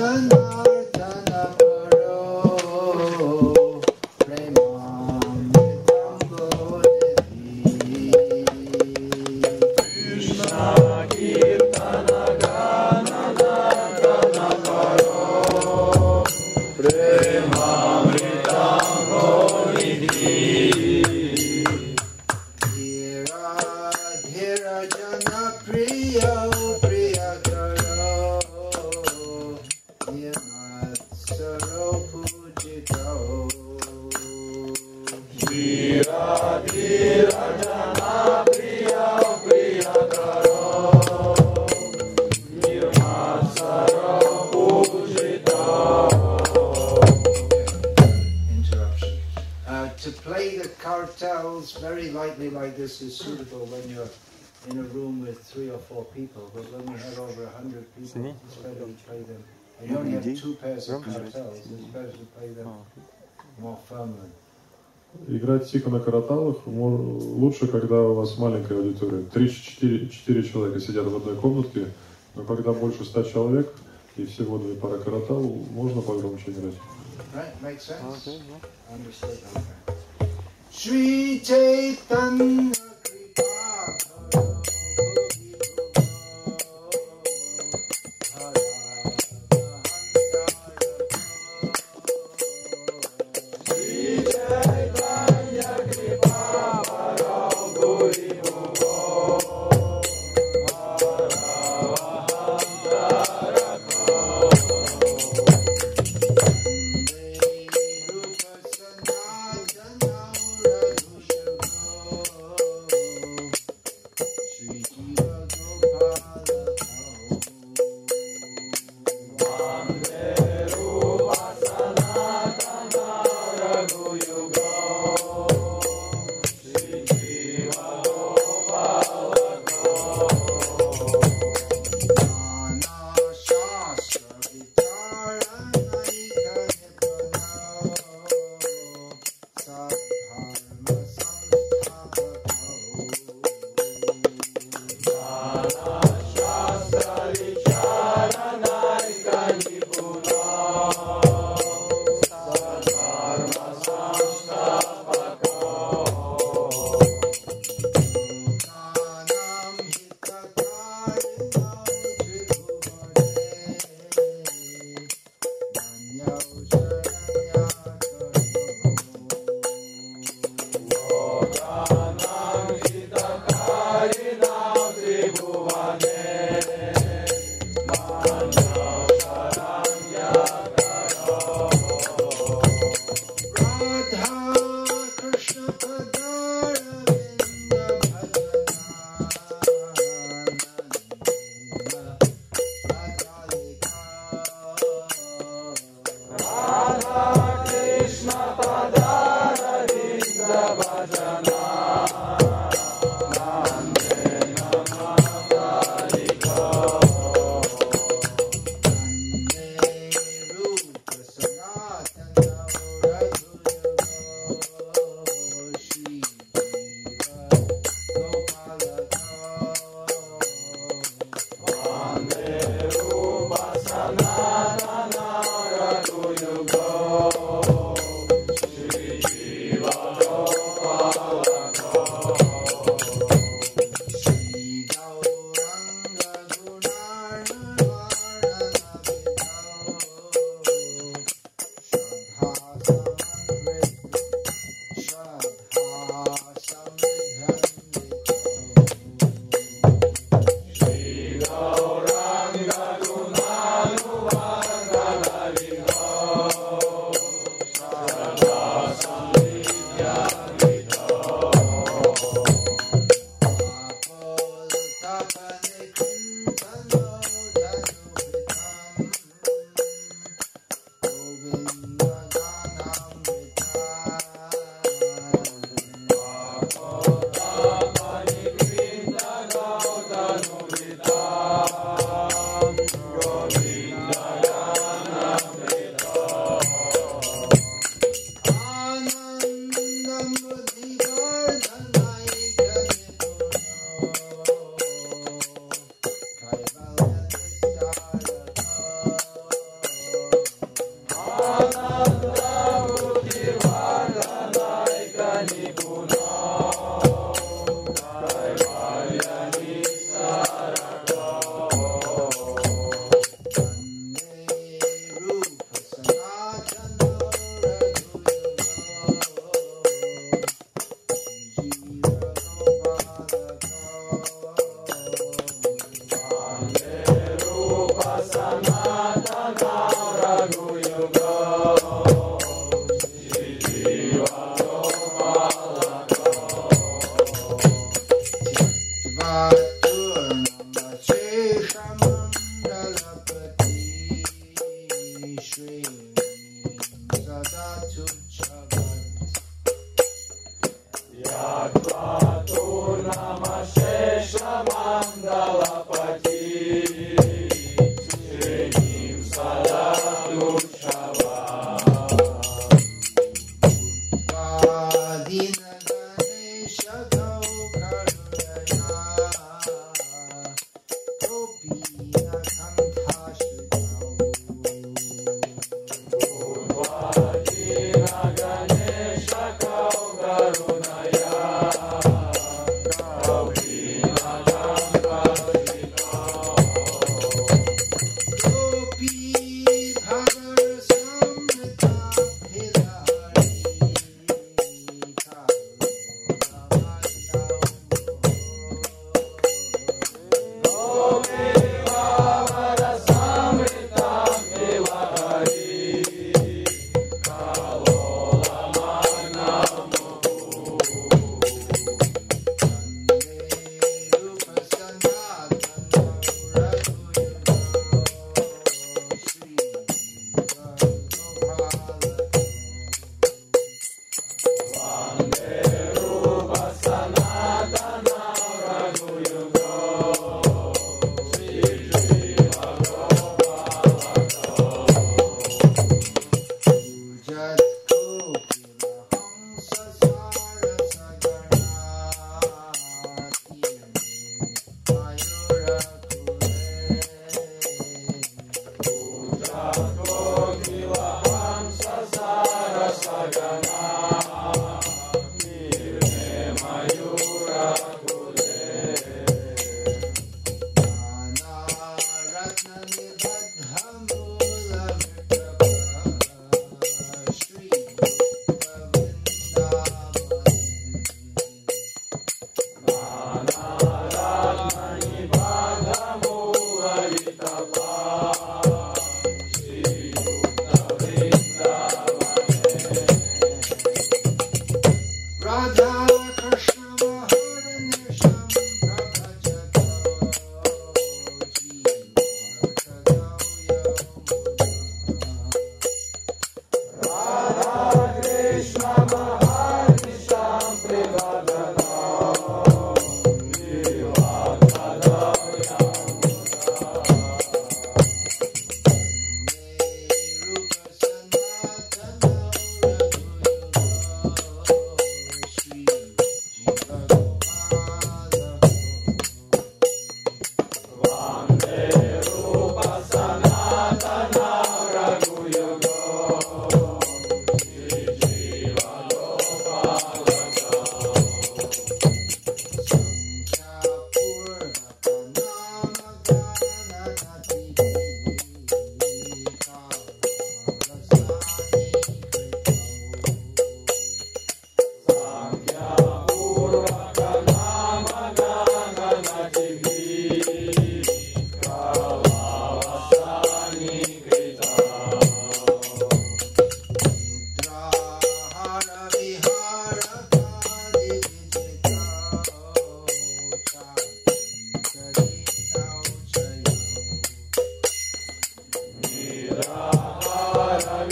Nana. This is suitable when you're in a room with three or four people, but when we have over a hundred people, it's better to play them. And you only have two pairs of cartels, it's better to play them more firmly. Играть тихо на караталах лучше, когда у вас маленькая аудитория. Три-четыре четыре человека сидят в одной комнатке, но когда больше ста человек и всего две пары каратал, можно погромче играть. Right? Makes sense? Understood. Okay. Sri Chaitanya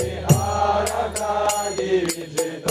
विहारकाय विजय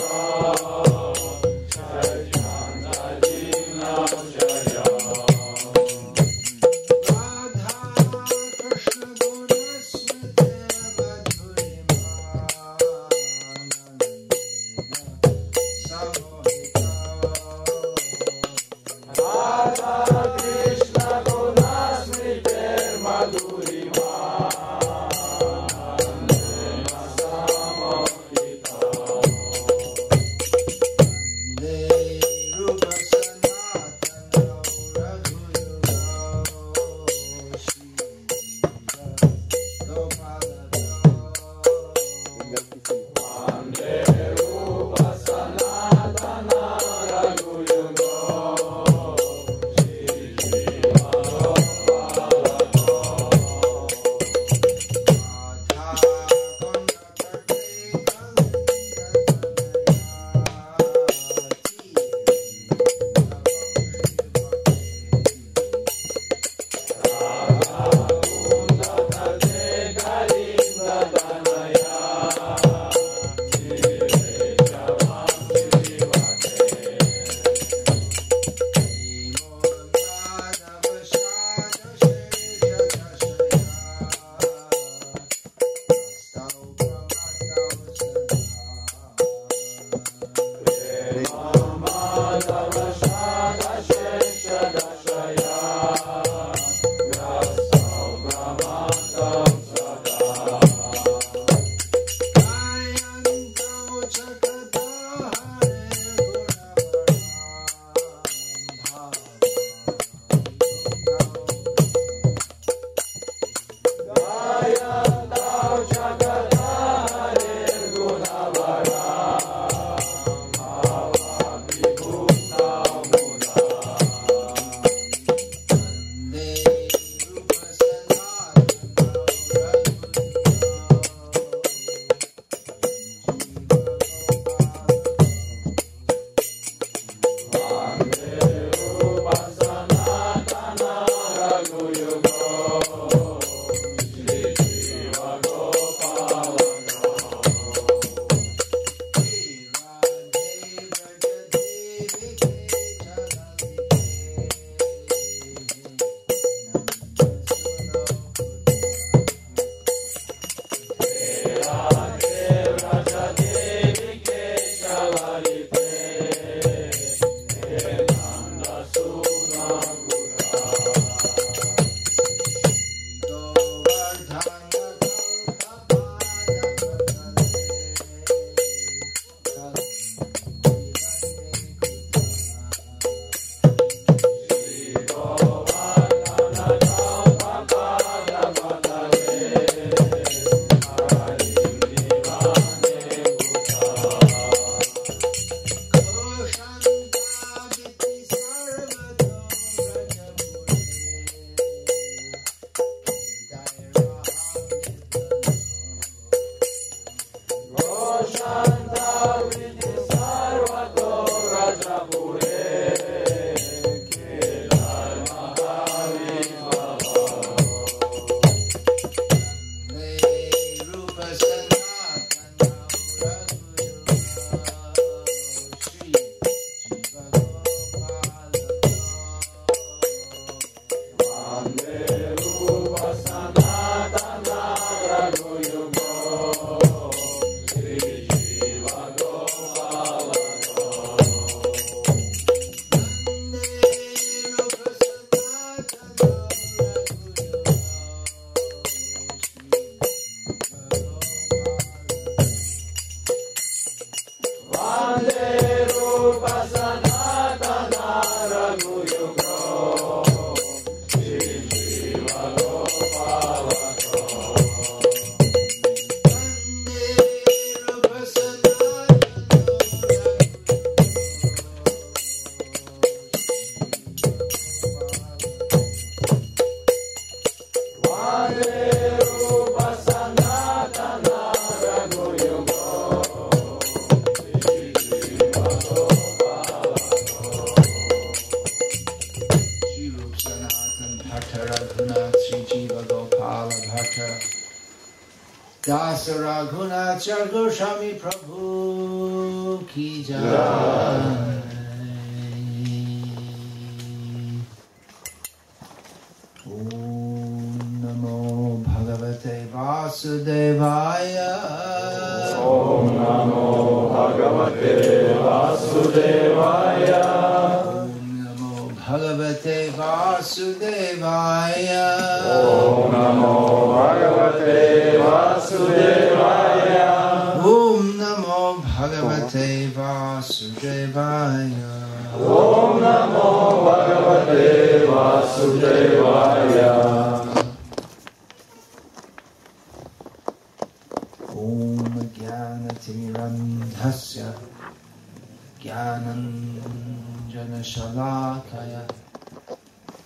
ज्ञानञ्जनशलाकय।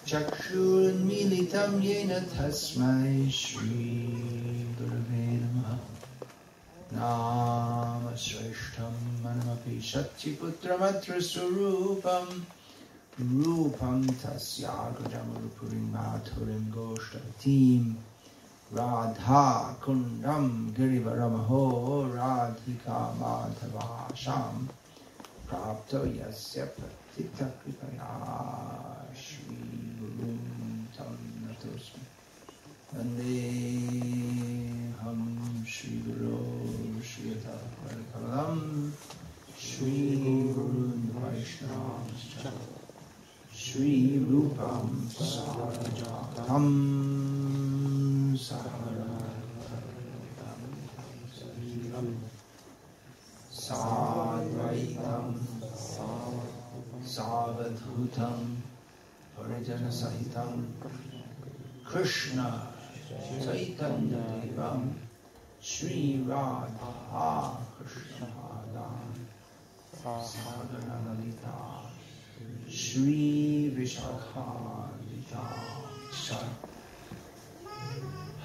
चक्षुर्मीलितं येन तस्मै श्रीगुरवे नमः। नाम श्रेष्ठं मनमपि शक्तिपुत्रमत्र Rupantasyagrajamarupurimaturangoshtatiim Radha Kundam Girivaramaho Radhika Madhavasham Prapto Yasya Pratita Kripaya Shri Gulum Tam Natosmi Vande Ham Shri Guru Shri Yataparikalam Shri Guru Vaishnava श्रीरूपं सारजातं सहरं साद्वैतं सावधूतं परिजनसहितं। कृष्ण चैतन्यदेवं श्रीराधा कृष्णपादान् सागरललिता Shri Vishakhalita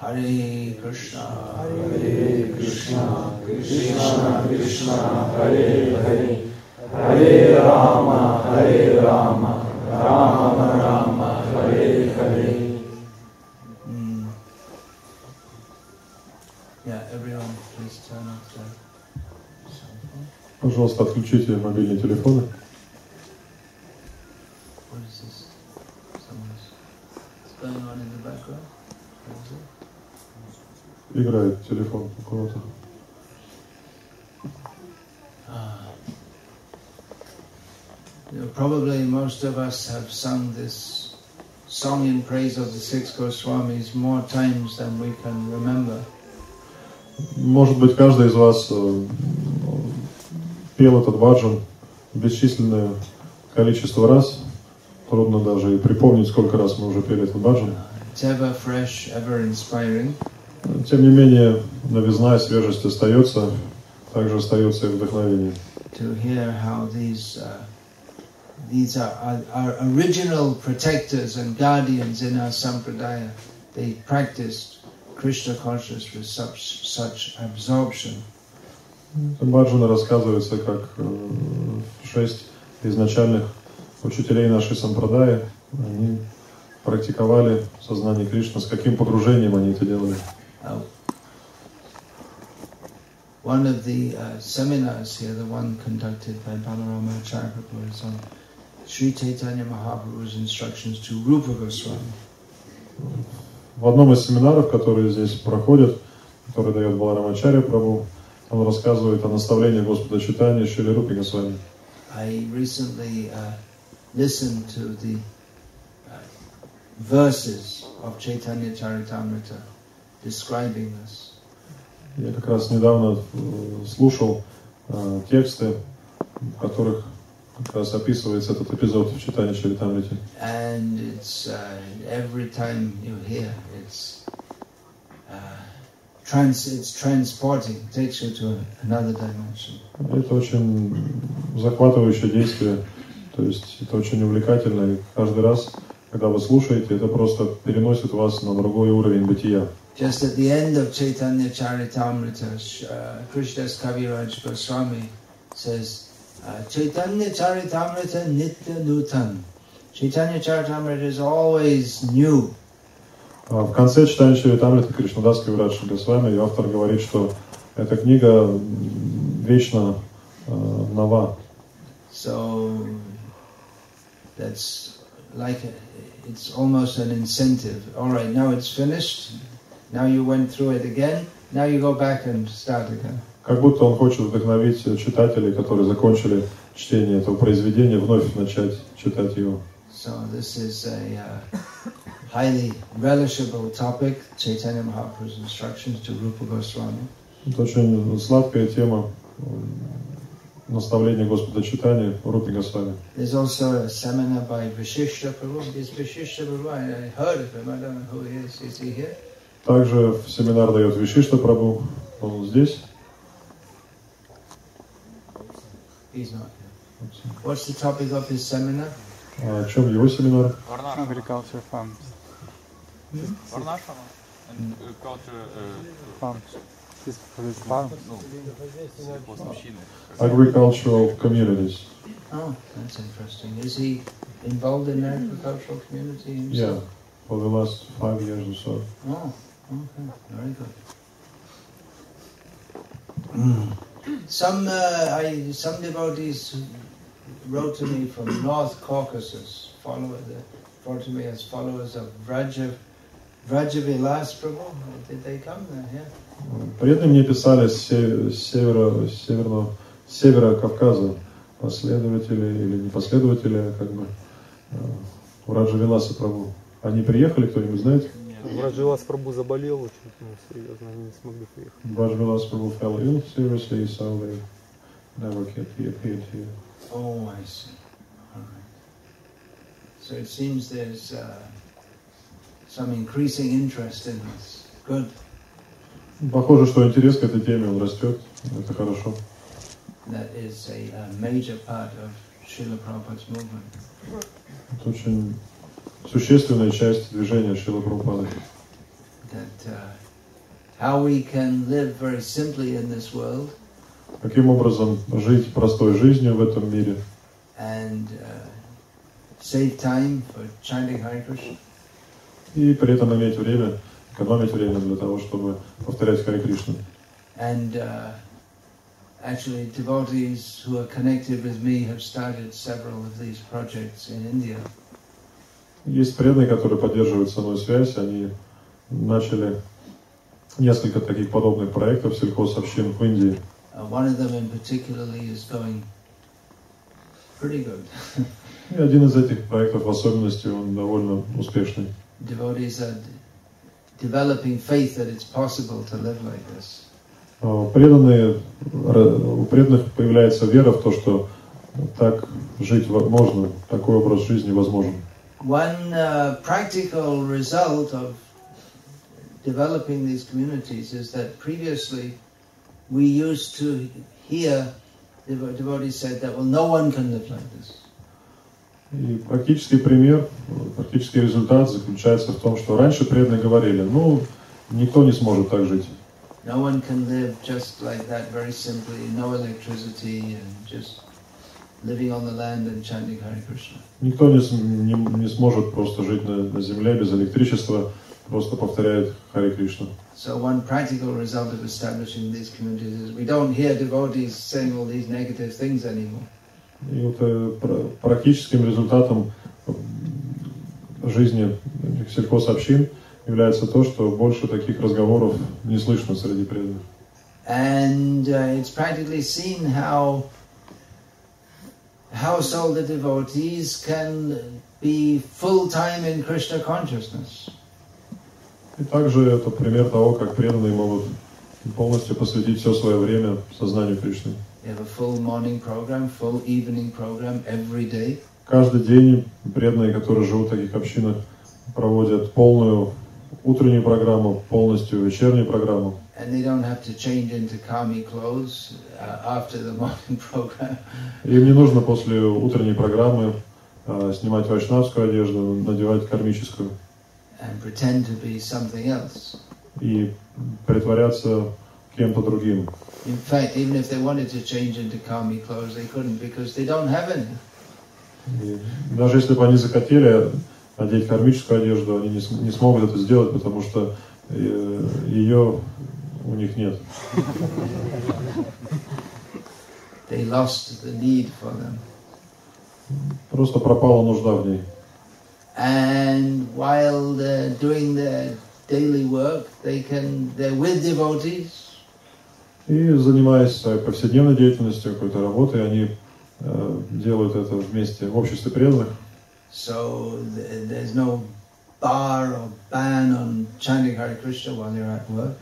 Hare Krishna Hare Krishna Krishna Krishna Hare Hare Hare Rama Hare Rama Rama Rama Hare Hare Mm. Yeah, everyone, please turn off the cell phone. Пожалуйста, отключите мобильные телефоны. Играет телефон у кого-то. Know, probably most of us have sung this song in praise of the six Goswamis more times than we can remember. Может быть, каждый из вас э, пел этот баджан бесчисленное количество раз. Трудно даже и припомнить, сколько раз мы уже пели этот баджан. It's ever fresh, ever inspiring. Тем не менее, новизна и свежесть остается, также остается и вдохновение. to hear how these uh, these are, are, are original protectors and guardians in our sampradaya. They practiced Krishna consciousness with such such absorption. Баджана рассказывается как э, шесть изначальных учителей нашей сампрадаи. Они практиковали сознание Кришны, с каким погружением они это делали. Uh, one of the uh, seminars here, the one conducted by Balarama Acharya is on Sri Chaitanya Mahaprabhu's instructions to Rupa Goswami. В одном из семинаров, которые здесь проходят, который дает Баларамачарья Прабhu, он рассказывает о наставлении Господа Читания Шили Рупи Госвами. I recently uh, listened to the uh, verses of Chaitanya Charitamrita Describing this. Я как раз недавно э, слушал э, тексты, в которых как раз описывается этот эпизод в читании Чаритамрити. And it's uh, every time you hear, it's uh, trans, it's transporting, takes you to another dimension. Это очень захватывающее действие, то есть это очень увлекательно, и каждый раз, когда вы слушаете, это просто переносит вас на другой уровень бытия. Just at the end of Chaitanya Charitamrita, sh- uh, Krishnadas Kaviraj Goswami says, uh, Chaitanya Charitamrita Nitya Nutan. Chaitanya Charitamrita is always new. А В конце читания Чаритамрита Кришнадас Кавирадж Госвами, и автор говорит, что эта книга м, вечно э, нова. So that's like a, it's almost an incentive. All right, now it's finished. Now you went through it again. Now you go back and start again. Как будто он хочет вдохновить читателей, которые закончили чтение этого произведения, вновь начать читать его. So this is a uh, highly relishable topic. Chaitanya Mahaprabhu's instructions to Rupa Goswami. Это очень сладкая тема наставления Господа читания Рупи Госвами. There's also a seminar by Vishishta Prabhu. Is Vishishta Prabhu? I heard of him. I don't know who he is. Is he here? Также в семинар дает Вишишта Прабу. Он здесь. What's the topic of his seminar? А о чем его семинар? Agriculture farms. Varnashama and uh, culture, uh, ну. Agricultural Communities. Oh, that's interesting. Is he involved in the agricultural community Yeah, himself? for the last five years or so. Oh, Mm. Some uh, I, some devotees wrote to me from North Caucasus, follower, the, referred to me as followers of Vraja, Vrajavilas Prabhu. Did they come there? Yeah. Мне писали с се- с севера, северного, севера Кавказа, последователи или не последователи, как бы, э, Раджа Виласа Прабу. Они приехали, кто-нибудь знает? Радживас Прабу заболел очень ну, серьезно, они не смогли приехать. Раджа Вилас Прабу fell ill seriously, so they never came, he appeared here. Oh, I see. All right. So it seems there's uh, some increasing interest in this. Good. Похоже, что интерес к этой теме, он растет. Это хорошо. That is a, uh major part of Srila Prabhupada's movement. Это очень существенная часть движения Шила Прабхупады. That uh, how we can live very simply in this world Каким образом жить простой жизнью в этом мире and uh, save time for chanting Hare Krishna. и при этом иметь время, экономить время для того, чтобы повторять Хари Кришну. And uh, actually, devotees who are connected with me have started several of these projects in India. Есть преданные, которые поддерживают со мной связь, они начали несколько таких подобных проектов сельхозобщин в Индии. Uh. И один из этих проектов в особенности, он довольно успешный. А, Преданные, у преданных появляется вера в то, что так жить можно, такой образ жизни возможен. One uh, practical result of developing these communities is that previously we used to hear devo- devotees said that, well, no one can live like this. И практический пример, практический результат заключается в том, что раньше преданные говорили, ну, никто не сможет так жить. No one can live just like that, very simply, no electricity and just living on the land and chanting Hare Krishna. Никто не, не, не сможет просто жить на, на земле без электричества, просто повторяет Хари Кришна. So one practical result of establishing these communities is we don't hear devotees saying all these negative things anymore. И вот э, пр- практическим результатом м, жизни сельхозобщин является то, что больше таких разговоров не слышно среди преданных. And uh, it's practically seen how householder devotees can be full time in Krishna consciousness. И также это пример того, как преданные могут полностью посвятить все свое время сознанию Кришны. Program, program every day. Каждый день преданные, которые живут в таких общинах, проводят полную утреннюю программу, полностью вечернюю программу. Uh. Им не нужно после утренней программы а, снимать вайшнавскую одежду, надевать кармическую and pretend to be something else. и притворяться кем-то другим. In fact, even if they wanted to change into kami clothes, they couldn't because they don't have any. И даже если бы они захотели надеть кармическую одежду, они не, не смогут это сделать, потому что э, ее у них нет. They lost the need for them. Просто пропала нужда в ней. And while they're doing their daily work, they can they're with devotees, И занимаясь своей повседневной деятельностью, какой-то работой, они э, делают это вместе в обществе преданных. so th- there's no bar or ban on chanting Hare Krishna while you're at work.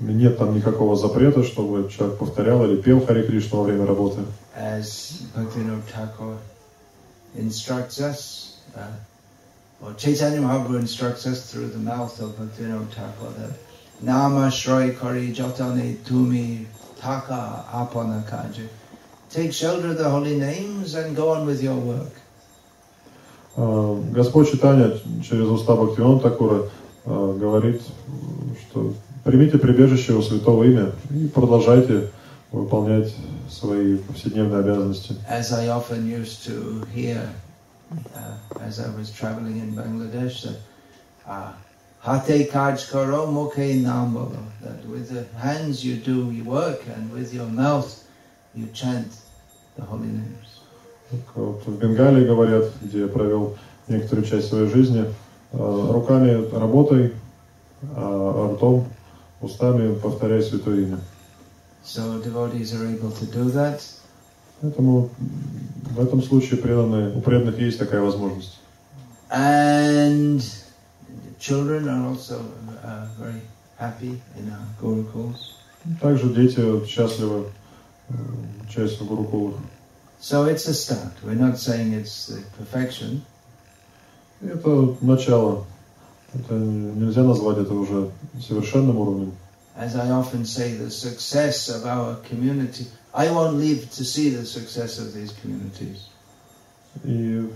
Нет там никакого запрета, чтобы человек повторял или пел Хари Кришну во время работы. as Bhaktivinoda Thakur instructs us, uh, or Chaitanya Mahaprabhu instructs us through the mouth of Bhaktivinoda Thakur that Nama Shroy Kari Jatane Tumi Taka Apana Kaja. Take shelter of the holy names and go on with your work. Э, Господь Читания через уста Бхактивинода Такура э, говорит, что примите прибежище у святого имя и продолжайте выполнять свои повседневные обязанности. As I often used to hear uh, as I was traveling in Bangladesh, that uh, Hate kaj karo mukhe nam bolo. That with the hands you do work and with your mouth you chant the holy names. Вот в Бенгалии говорят, где я провел некоторую часть своей жизни, э, руками работай, а ртом, устами повторяй святое имя. So devotees are able to do that. Поэтому в этом случае преданные, у преданных есть такая возможность. And children are also uh, very happy in our Gurukuls. Также дети счастливы, э, участь в гурукулах. So it's a start. We're not saying it's the perfection, Это начало. Это нельзя назвать это уже совершенным уровнем. as I often say, the success of our community. I won't live to see the success of these communities. И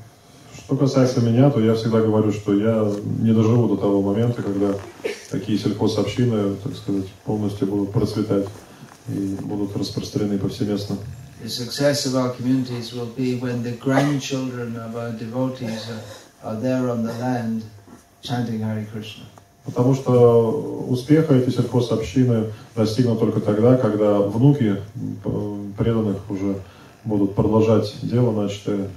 что касается меня, то я всегда говорю, что я не доживу до того момента, когда такие сельхозобщины, так сказать, полностью будут процветать и будут распространены повсеместно. The success of our communities will be when the grandchildren of our devotees are, are there on the land chanting Hare Krishna. Потому что успеха эти сельхозобщины достигнут только тогда, когда внуки э, преданных уже будут продолжать дело, начатое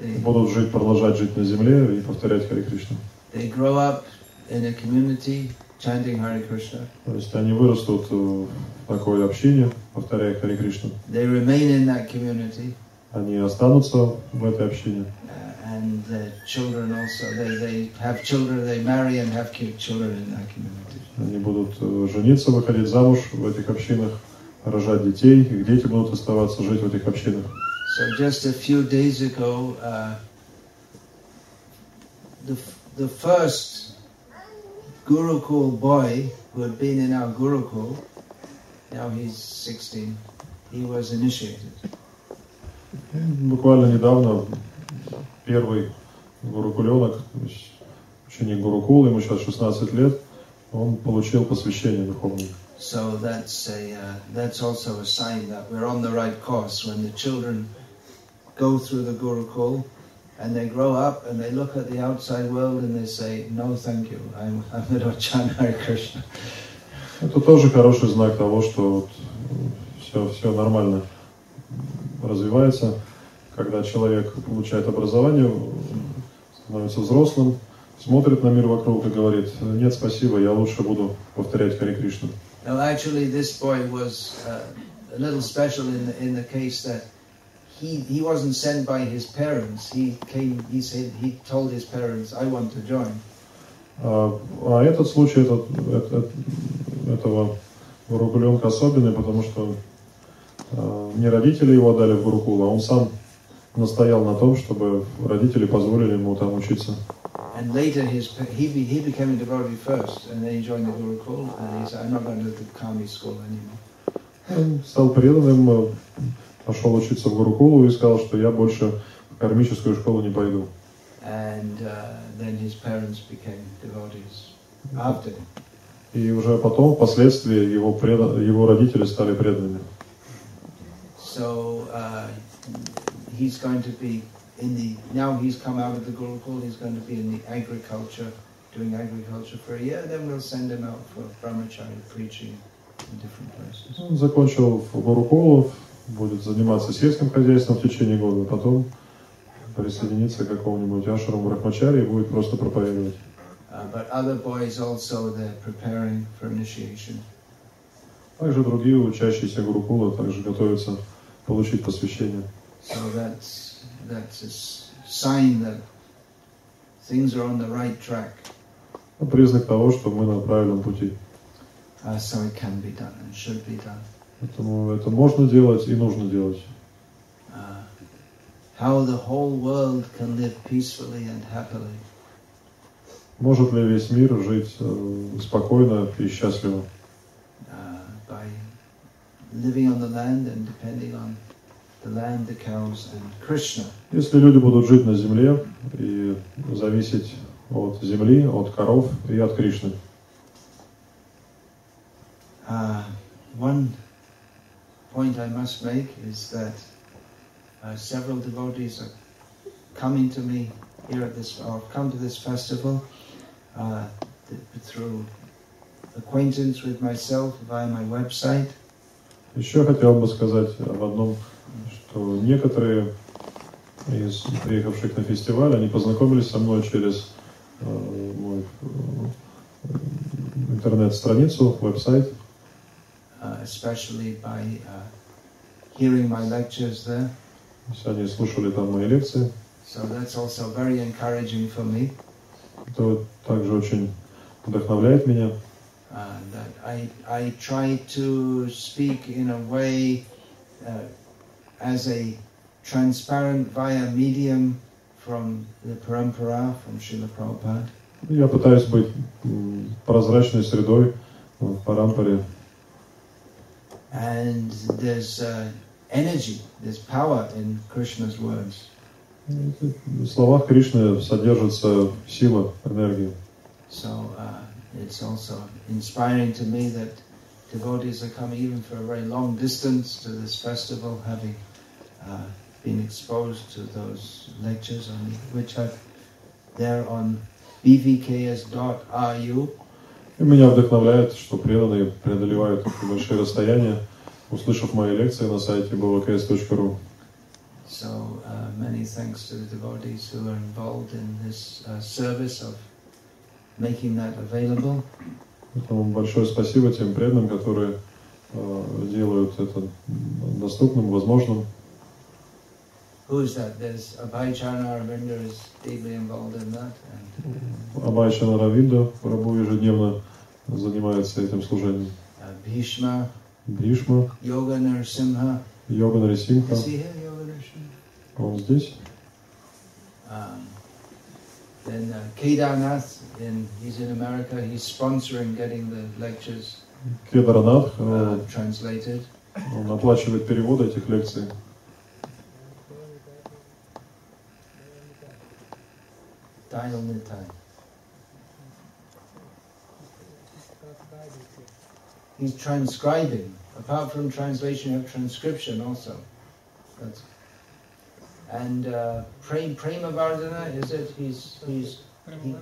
They, будут жить, продолжать жить на земле и повторять Хари Кришну. they grow up in a community chanting Hare Krishna. То есть они вырастут э, в такой общине, повторяя Хари Кришну. They remain in that community, Они останутся в этой общине. uh, and their children also. They, they have children, they marry and have children in that community. Они будут э, жениться, выходить замуж в этих общинах, рожать детей, их дети будут оставаться жить в этих общинах. So just a few days ago, uh, the, the first Gurukul boy who had been in our Gurukul, буквально недавно первый гурукуленок, то есть ученик Гурукула, ему сейчас 16 лет, он получил посвящение духовное. So that's a uh, that's also a sign that we're on the right course when the children go through the Gurukul and they grow up and they look at the outside world and they say, "No, thank you. I'm I'm going to chant Hare Krishna." Это тоже хороший знак того, что вот все, все нормально развивается, когда человек получает образование, становится взрослым, смотрит на мир вокруг и говорит, нет, спасибо, я лучше буду повторять Хари Кришну. Now, actually, this boy was uh, a little special in the, in the case that he he wasn't sent by his parents. He came. He said he told his parents, "I want to join." А, а этот случай этот, это- этого Гурукуленка особенный, потому что а, не родители его отдали в Гурукул, а он сам настоял на том, чтобы родители позволили ему там учиться. And later, his he he became a devotee first, and then he joined the Gurukul, and he said, "I'm not going to the Kami school anymore." Он стал преданным, э, пошел учиться в Гурукулу и сказал, что я больше в кармическую школу не пойду. And uh, then his parents became devotees after him. И уже потом, впоследствии, его, преда- его родители стали преданными. So uh, he's going to be in the now he's come out of the Gurukul, he's going to be in the agriculture, doing agriculture for a year. Then we'll send him out for brahmachari preaching in different places. Он закончил в Гурукулу, будет заниматься сельским хозяйством в течение года, потом присоединиться к какому-нибудь ашраму Брахмачари и будет просто проповедовать. Uh, but other boys also they're preparing for initiation. Также другие учащиеся Гурукула также готовятся получить посвящение. So that's that's a s- sign that things are on the right track. Ну, признак того, что мы на правильном пути. Uh, so it can be done and should be done. Поэтому это можно делать и нужно делать. Uh, how the whole world can live peacefully and happily. Может ли весь мир жить э, спокойно и счастливо? uh. Если люди будут жить на земле и зависеть от земли, от коров и от Кришны. Uh, one point I must make is that uh, several devotees are coming to me here at this, or come to this festival uh, th- through acquaintance with myself via my website. Еще хотел бы сказать об одном, что некоторые из приехавших на фестиваль, они познакомились со мной через э, мой э, интернет-страницу, веб-сайт, uh, especially by uh, hearing my lectures there. Они слушали там мои лекции. So that's also very encouraging for me Это также очень вдохновляет меня. uh, that I, I try to speak in a way uh, as a transparent via medium from the Parampara, from Srila Prabhupada. Я пытаюсь быть м, прозрачной средой в Парампаре. And there's uh, energy, there's power in Krishna's words. В словах Кришны содержится сила, энергия. So uh, it's also inspiring to me that devotees are coming even for a very long distance to this festival, having uh, been exposed to those lectures, on, which are there on bvks.ru. И меня вдохновляет, что преданные преодолевают большие расстояния, услышав мои лекции на сайте bvks.ru. So uh, many thanks to the devotees who are involved in this uh, service of making that available. Поэтому большое спасибо тем преданным, которые э, делают это доступным, возможным. Who is that? There's Abhay Charna Arvinder is deeply involved in that. And Абайча Наравинда Прабу ежедневно занимается этим служением. uh, Bhishma, Бришма, Yoga Narasimha. Йога Нарисимха, Is he here, Yoga Narasimha? он здесь. Um, then uh, Kedarnath, in, he's in America. He's sponsoring getting the lectures Кедаранат, uh, э, translated. он оплачивает переводы этих лекций. Daniel Nitai. He's transcribing. Apart from translation, you have transcription also. That's, and uh, Prem, Premavardhana, is it? He's, he's, he,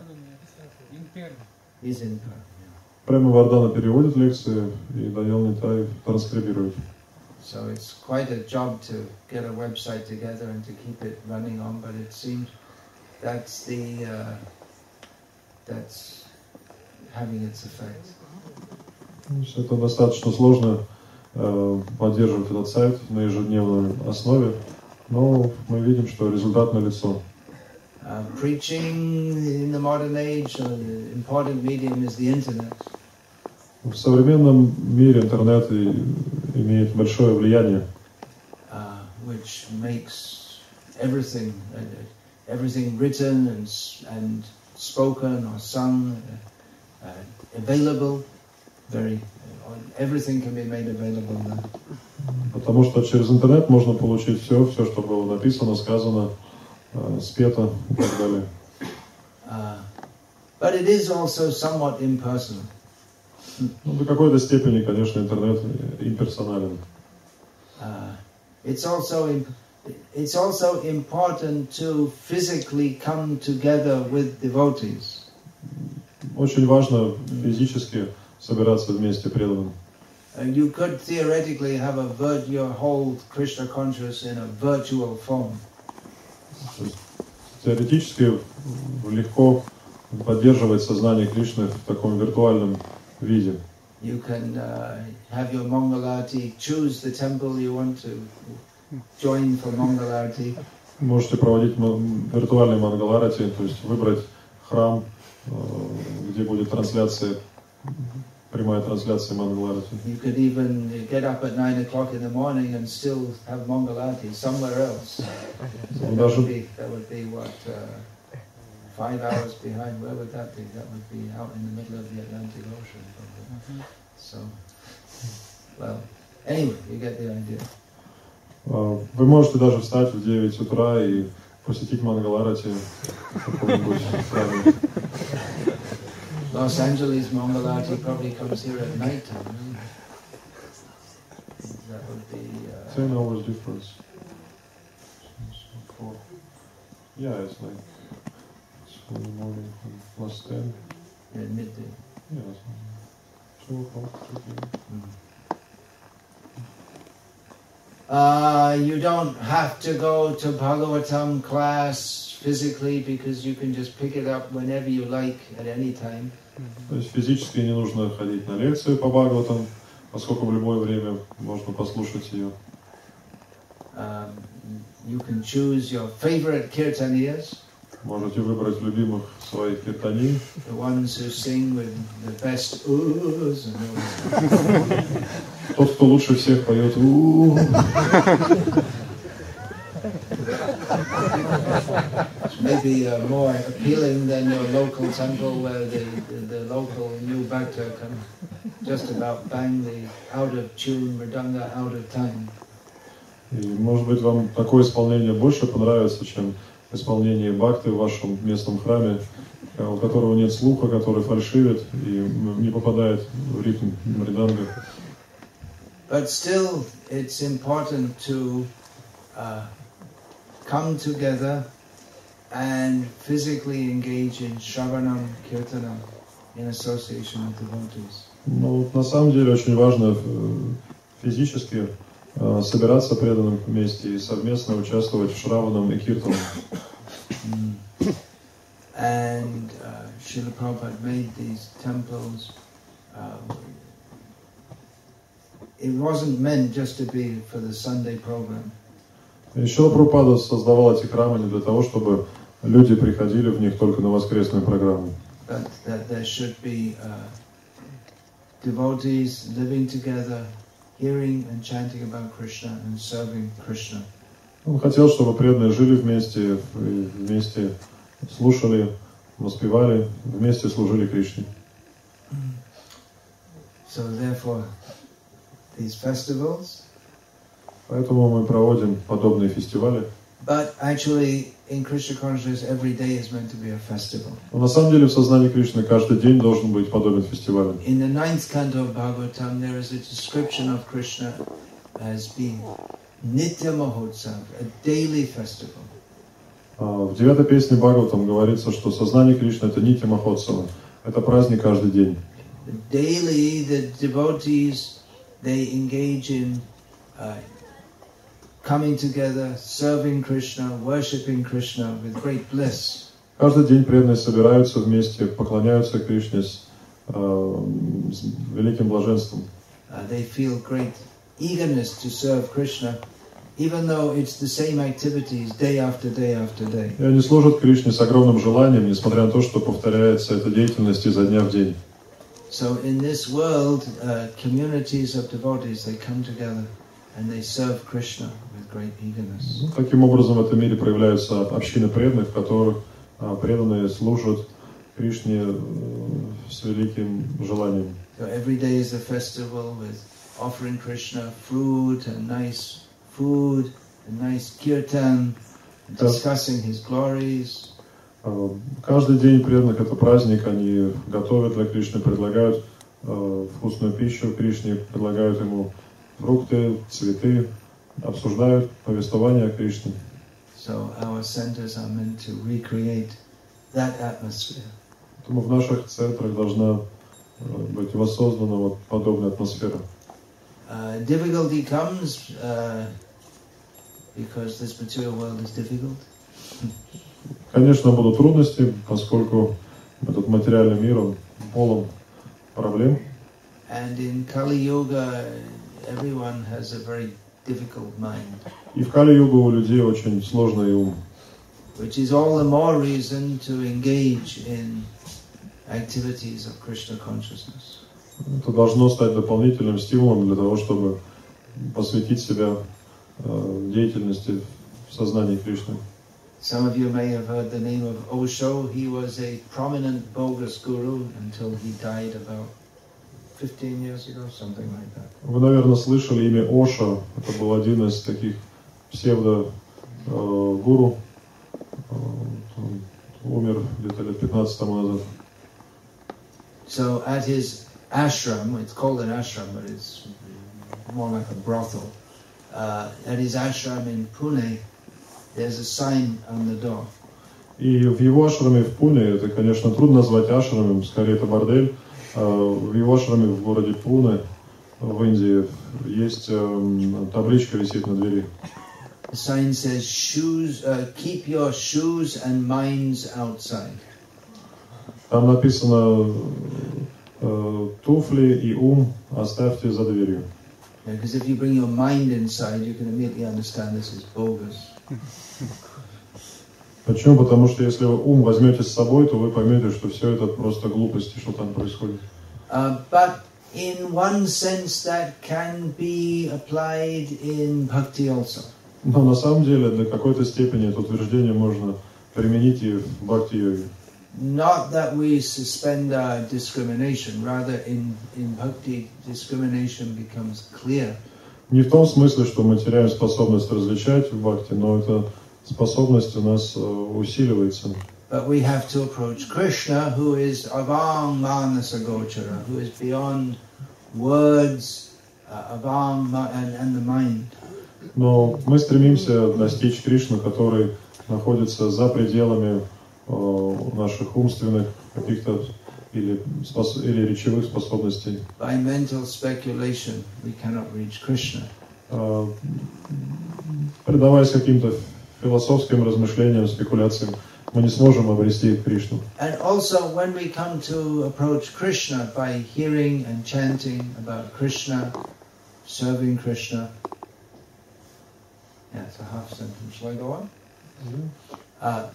he's in Perm. yeah. Прямо Вардана переводит лекции, и Данил Нитай транскрибирует. So it's quite a job to get a website together and to keep it running on, but it seems that's the uh, that's having its effect. То есть Это достаточно сложно э, поддерживать этот сайт на ежедневной основе, но мы видим, что результат налицо. Uh, preaching in the modern age, uh, the important medium is the internet. В современном мире интернет имеет большое влияние, uh, which makes everything, uh, everything written and and spoken or sung uh, uh, available. Very, uh, everything can be made available there. потому что через интернет можно получить все, все, что было написано, сказано, э, спето и так далее. Uh, but it is also somewhat impersonal. Ну, до какой-то степени, конечно, интернет имперсонален. Uh, it's also imp- it's also important to physically come together with devotees. Очень важно физически собираться вместе преданным. You could theoretically have a vir- your whole Krishna consciousness in a virtual form. Теоретически легко поддерживать сознание Кришны в таком виртуальном виде. You can uh, have your Mangalarti, choose the temple you want to join for Mangalarti. Можете проводить виртуальный мангаларати, то есть выбрать храм, э, где будет трансляция, прямая трансляция мангаларати. You could even get up at nine o'clock in the morning and still have Mangalarti somewhere else. So that would be, that would be what, uh, five hours behind, where would that be? That would be out in the middle of the Atlantic Ocean. probably. So, well, anyway, you get the idea. А, Вы можете даже встать в 9 утра и посетить мангаларати в каком-нибудь. Los Angeles Mangalarti probably comes here at night time. That would be, uh, 10 hours difference. Yeah, it's like it's in the morning and plus 10. in midday. Yeah, it's 2 o'clock, 2 p.m. Uh, you don't have to go to Bhagavatam class physically because you can just pick it up whenever you like at any time. То есть физически не нужно ходить на лекции по Бхагаватам, поскольку в любое время можно послушать ее. Um, you can choose your favorite kirtaniyas, Можете выбрать любимых своих киртани, the ones who sing with the best oohs and тот, кто лучше всех поет «У-у-у». maybe uh, more appealing than your local temple where the, the, the local new bhakta can just about bang the out of tune mridanga out of time. И, может быть, вам такое исполнение больше понравится, чем исполнение бхакты в вашем местном храме, э, у которого нет слуха, который фальшивит и не попадает в ритм мриданга. But still, it's important to uh, come together and physically engage in Shravanam Kirtanam in association with devotees. Но вот на самом деле очень важно э, физически э, собираться преданным вместе и совместно участвовать в Шраванам и Киртанам. And uh, Srila Prabhupada made these temples. Uh, it wasn't meant just to be for the Sunday program. Еще Прабхупада создавал эти храмы не для того, чтобы люди приходили в них только на воскресную программу. but that there should be uh, devotees living together, hearing and chanting about Krishna and serving Krishna. Он хотел, чтобы преданные жили вместе, вместе слушали, воспевали, вместе служили Кришне. So therefore, these festivals. Поэтому мы проводим подобные фестивали. But actually, in Krishna consciousness, every day is meant to be a festival. Но на самом деле в сознании Кришны каждый день должен быть подобен фестивалю. In the ninth canto of Bhagavatam, there is a description of Krishna as being Nitya Mahotsav, a daily festival. А В девятой песне Бхагаватам говорится, что сознание Кришны это Нити Махотсава. Это праздник каждый день. Daily, the devotees they engage in uh, coming together, serving Krishna, worshipping Krishna with great bliss. Каждый день преданные собираются вместе, поклоняются Кришне с, э, с великим блаженством. Uh, they feel great eagerness to serve Krishna, even though it's the same activities day after day after day. И они служат Кришне с огромным желанием, несмотря на то, что повторяется эта деятельность изо дня в день. So in this world, uh, communities of devotees they come together and they serve Krishna with great eagerness. Ну, Таким образом, в этом мире проявляются общины преданных, в которых а, преданные служат Кришне э, с великим желанием. So every day is a festival with offering Krishna food and nice food and nice kirtan, and discussing his glories. А, Каждый день преданных это праздник, они готовят для Кришны, предлагают э, вкусную пищу Кришне, предлагают ему фрукты, цветы, обсуждают повествование о Кришне. So our centers are meant to recreate that atmosphere. Поэтому в наших центрах должна э, быть воссоздана вот подобная атмосфера. Uh, difficulty comes uh, because this material world is difficult. Конечно, будут трудности, поскольку этот материальный мир, он полон проблем. And in Kali Yuga, everyone has a very difficult mind, И в Кали-югу у людей очень сложный ум. which is all the more reason to engage in activities of Krishna consciousness. Это должно стать дополнительным стимулом для того, чтобы посвятить себя э, деятельности в сознании Кришны. Some of you may have heard the name of Osho. He was a prominent bogus guru until he died about Вы, наверное, слышали имя Оша. Это был один из таких псевдо-гуру. Он умер где-то лет 15 тому назад. So at his ashram, it's called an ashram, but it's more like a brothel. Uh, at his ashram in Pune, there's a sign on the door. И в его ашраме в Пуне, это, конечно, трудно назвать ашрамом, скорее это бордель. А В его ашраме в городе Пуне в Индии есть эм, табличка висит на двери. The sign says, "Shoes, uh, keep your shoes and minds outside." Там написано э, туфли и ум оставьте за дверью. Because if you bring your mind inside, you can immediately understand this is bogus. Почему? Потому что если вы ум возьмете с собой, то вы поймете, что все это просто глупости, что там происходит. Uh, but in one sense, that can be applied in bhakti also. Но на самом деле до какой-то степени это утверждение можно применить и в бхакти-йоге. Not that we suspend our discrimination, rather, in, in bhakti, discrimination becomes clear. Не в том смысле, что мы теряем способность различать в бхакти, но эта способность у нас э, усиливается. But we have to approach Krishna, who is avang manasa gochara, who is beyond words, uh, avang ma- and, and the mind. Но мы стремимся достичь Кришну, который находится за пределами э, наших умственных каких-то или, спос- или речевых способностей. By mental speculation, we cannot reach Krishna. Э, Предаваясь каким-то философским размышлениям, спекуляциям, мы не сможем обрести Кришну. And also, when we come to approach Krishna by hearing and chanting about Krishna, serving Krishna. Yeah, it's a half sentence. Shall I go on? Uh,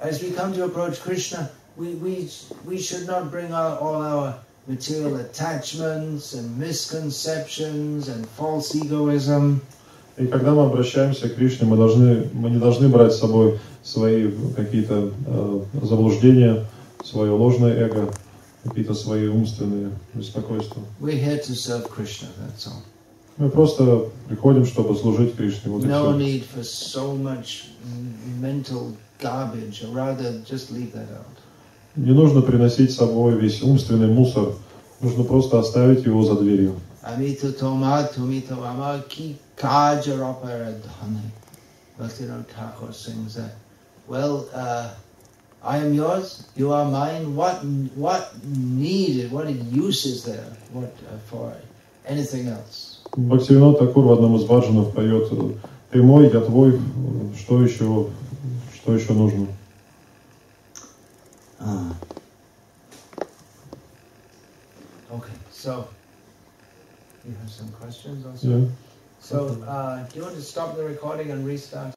as we come to approach Krishna, we, we, we should not bring our, all our material attachments and misconceptions and false egoism. И когда мы обращаемся к Кришне, мы, должны, мы не должны брать с собой свои какие-то э, заблуждения, свое ложное эго, какие-то свои умственные беспокойства. We're here to serve Krishna, that's all. Мы просто приходим, чтобы служить Кришне. Вот No need for so much mental garbage, or rather, just leave that out. Не нужно приносить с собой весь умственный мусор. Нужно просто оставить его за дверью. Amito toma tumito ama ki kajaroparadhane. Bhaktivinoda Thakur sings that. Well, uh, I am yours, you are mine. What what need, what use is there what, uh, for anything else? Бхактивинод Такур в одном из баджанов поет «Ты мой, я твой, что еще, что еще нужно?» Ah. Okay, so you have some questions also? Я So, uh, do you want to stop the recording and restart?